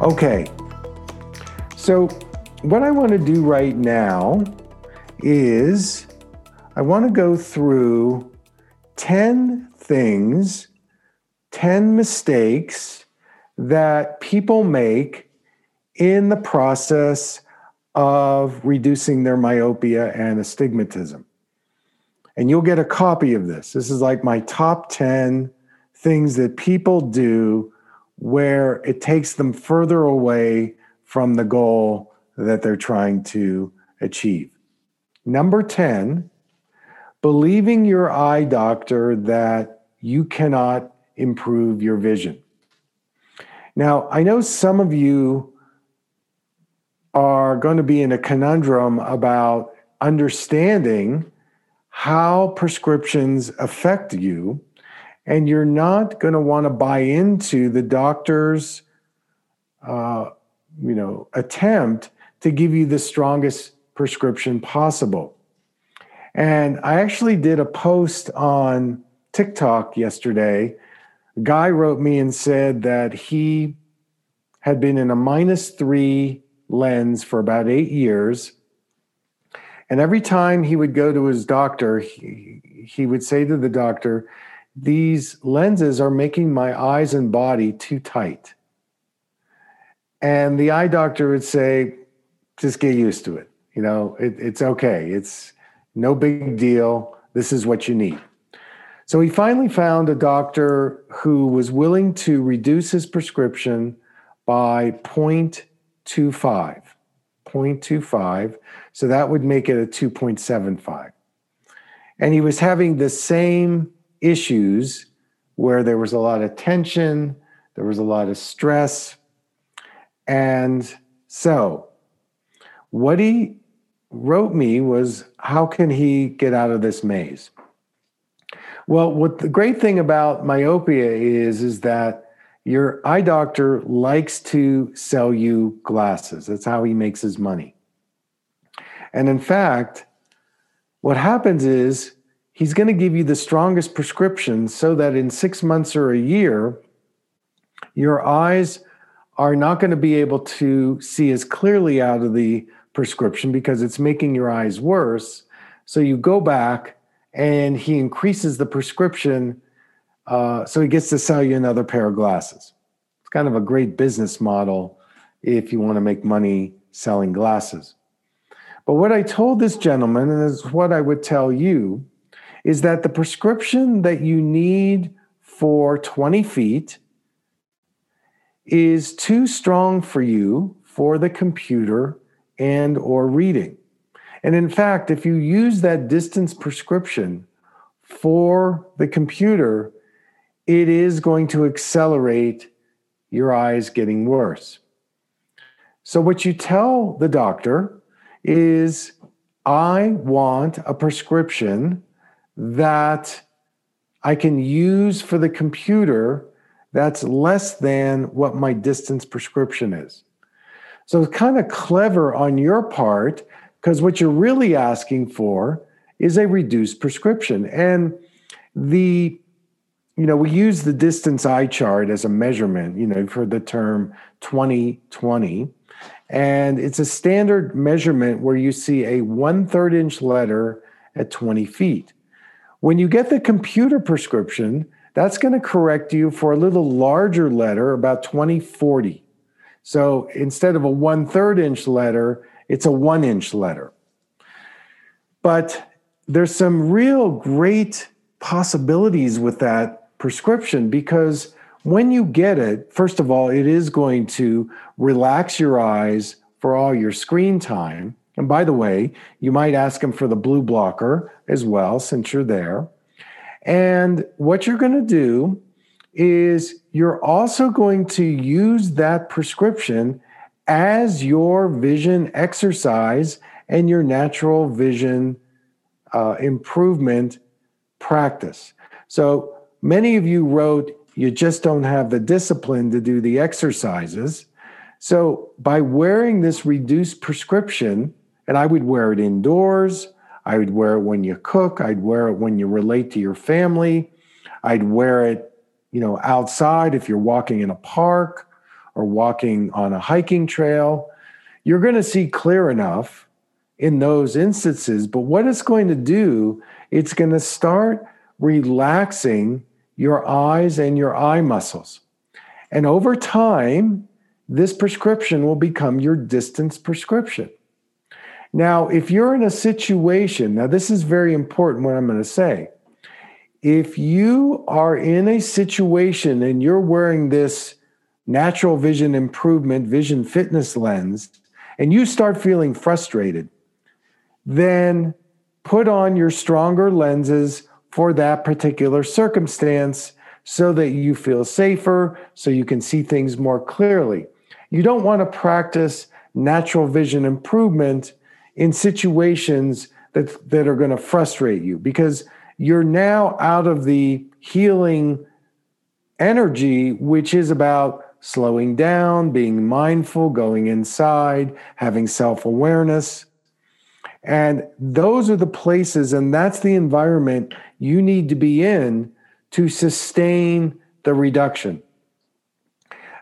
Okay, so what I want to do right now is I want to go through 10 things, 10 mistakes that people make in the process of reducing their myopia and astigmatism. And you'll get a copy of this. This is like my top 10 things that people do where it takes them further away from the goal that they're trying to achieve. Number 10, believing your eye doctor that you cannot improve your vision. Now, I know some of you are going to be in a conundrum about understanding how prescriptions affect you and you're not going to want to buy into the doctor's uh, you know attempt to give you the strongest prescription possible. And i actually did a post on tiktok yesterday. A guy wrote me and said that he had been in a minus three lens for about eight years. And every time he would go to his doctor he, he would say to the doctor these lenses are making my eyes and body too tight. And the eye doctor would say, just get used to it. You know, it, it's okay. It's no big deal. This is what you need. So he finally found a doctor who was willing to reduce his prescription by 0.25. 0.25. So that would make it a 2.75. And he was having the same issues where there was a lot of tension, there was a lot of stress. And so, what he wrote me was how can he get out of this maze? Well, what the great thing about myopia is is that your eye doctor likes to sell you glasses. That's how he makes his money. And in fact, what happens is he's going to give you the strongest prescription so that in six months or a year, your eyes are not going to be able to see as clearly out of the prescription because it's making your eyes worse. So you go back and he increases the prescription uh, so he gets to sell you another pair of glasses. It's kind of a great business model if you want to make money selling glasses. But what I told this gentleman, and is what I would tell you, is that the prescription that you need for 20 feet is too strong for you for the computer and or reading. And in fact, if you use that distance prescription for the computer, it is going to accelerate your eyes getting worse. So, what you tell the doctor is, I want a prescription that I can use for the computer that's less than what my distance prescription is. So it's kind of clever on your part because what you're really asking for is a reduced prescription. And the, you know, we use the distance eye chart as a measurement, you know, for the term 2020. And it's a standard measurement where you see a one third inch letter at 20 feet. When you get the computer prescription, that's going to correct you for a little larger letter, about 2040. So instead of a one third inch letter, it's a one inch letter. But there's some real great possibilities with that prescription because when you get it, first of all, it is going to relax your eyes for all your screen time And by the way, you might ask them for the blue blocker as well, since you're there. And what you're going to do is you're also going to use that prescription as your vision exercise and your natural vision uh, improvement practice. So many of you wrote, you just don't have the discipline to do the exercises. So by wearing this reduced prescription, and I would wear it indoors, I would wear it when you cook, I'd wear it when you relate to your family, I'd wear it, you know, outside if you're walking in a park or walking on a hiking trail. You're going to see clear enough in those instances, but what it's going to do, it's going to start relaxing your eyes and your eye muscles. And over time, this prescription will become your distance prescription. Now, if you're in a situation, now this is very important what I'm going to say. If you are in a situation and you're wearing this natural vision improvement, vision fitness lens, and you start feeling frustrated, then put on your stronger lenses for that particular circumstance so that you feel safer, so you can see things more clearly. You don't want to practice natural vision improvement in situations that, that are going to frustrate you because you're now out of the healing energy, which is about slowing down, being mindful, going inside, having self awareness. And those are the places, and that's the environment you need to be in to sustain the reduction.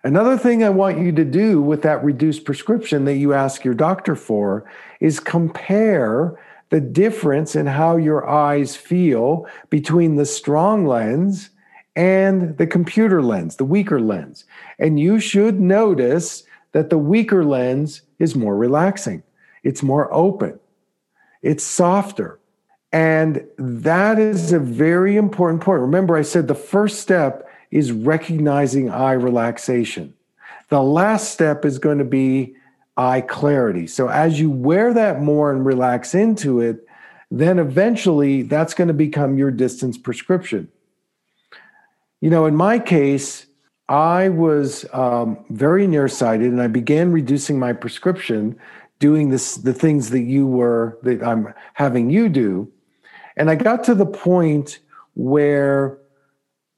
Another thing I want you to do with that reduced prescription that you ask your doctor for is compare the difference in how your eyes feel between the strong lens and the computer lens, the weaker lens. And you should notice that the weaker lens is more relaxing, it's more open, it's softer. And that is a very important point. Remember, I said the first step is recognizing eye relaxation. The last step is going to be eye clarity. So as you wear that more and relax into it, then eventually that's going to become your distance prescription. You know, in my case, I was um, very nearsighted and I began reducing my prescription, doing this, the things that you were, that I'm having you do. And I got to the point where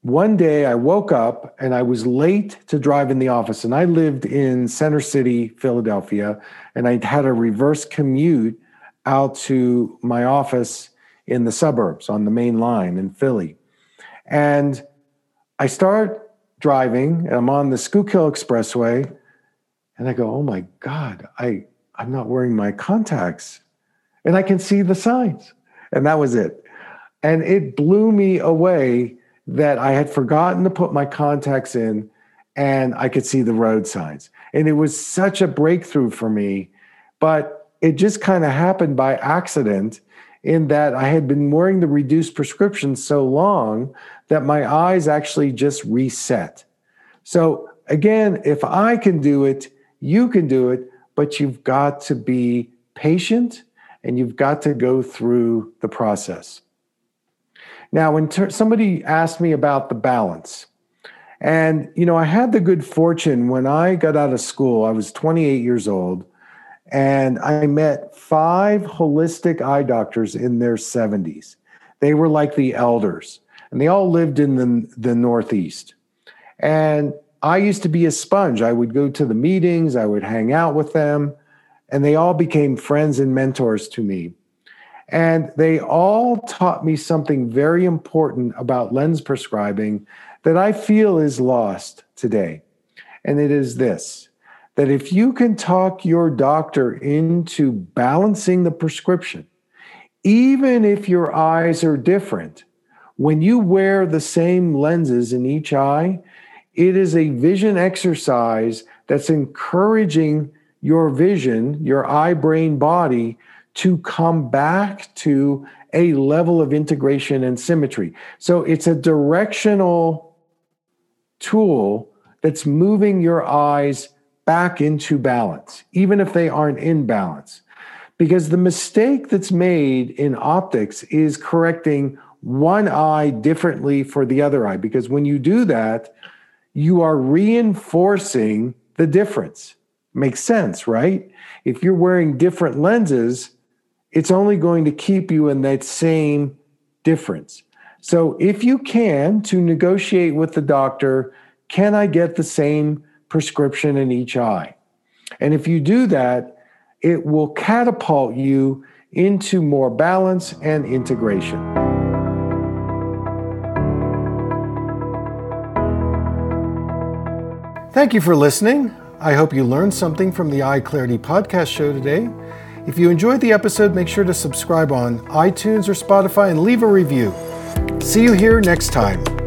one day I woke up and I was late to drive in the office. And I lived in Center City, Philadelphia, and I had a reverse commute out to my office in the suburbs on the main line in Philly. And I start driving, and I'm on the Schuylkill Expressway, and I go, oh my God, I, I'm not wearing my contacts. And I can see the signs. And that was it. And it blew me away that I had forgotten to put my contacts in and I could see the road signs. And it was such a breakthrough for me, but it just kind of happened by accident in that I had been wearing the reduced prescription so long that my eyes actually just reset. So, again, if I can do it, you can do it, but you've got to be patient and you've got to go through the process. Now, when ter- somebody asked me about the balance, and you know, I had the good fortune when I got out of school, I was 28 years old, and I met five holistic eye doctors in their 70s. They were like the elders, and they all lived in the, the Northeast. And I used to be a sponge. I would go to the meetings, I would hang out with them, and they all became friends and mentors to me. And they all taught me something very important about lens prescribing that I feel is lost today. And it is this that if you can talk your doctor into balancing the prescription, even if your eyes are different, when you wear the same lenses in each eye, it is a vision exercise that's encouraging your vision, your eye, brain, body to come back to a level of integration and symmetry. So it's a directional tool that's moving your eyes back into balance, even if they aren't in balance. because the mistake that's made in optics is correcting one eye differently for the other eye. Because when you do that, you are reinforcing the difference. Makes sense, right? If you're wearing different lenses, it's only going to keep you in that same difference. So if you can, to negotiate with the doctor, can I get the same prescription in each eye? And if you do that, it will catapult you into more balance and integration. Thank you for listening. I hope you learned something from the Eye Clarity podcast show today. If you enjoyed the episode, make sure to subscribe on iTunes or Spotify and leave a review. See you here next time.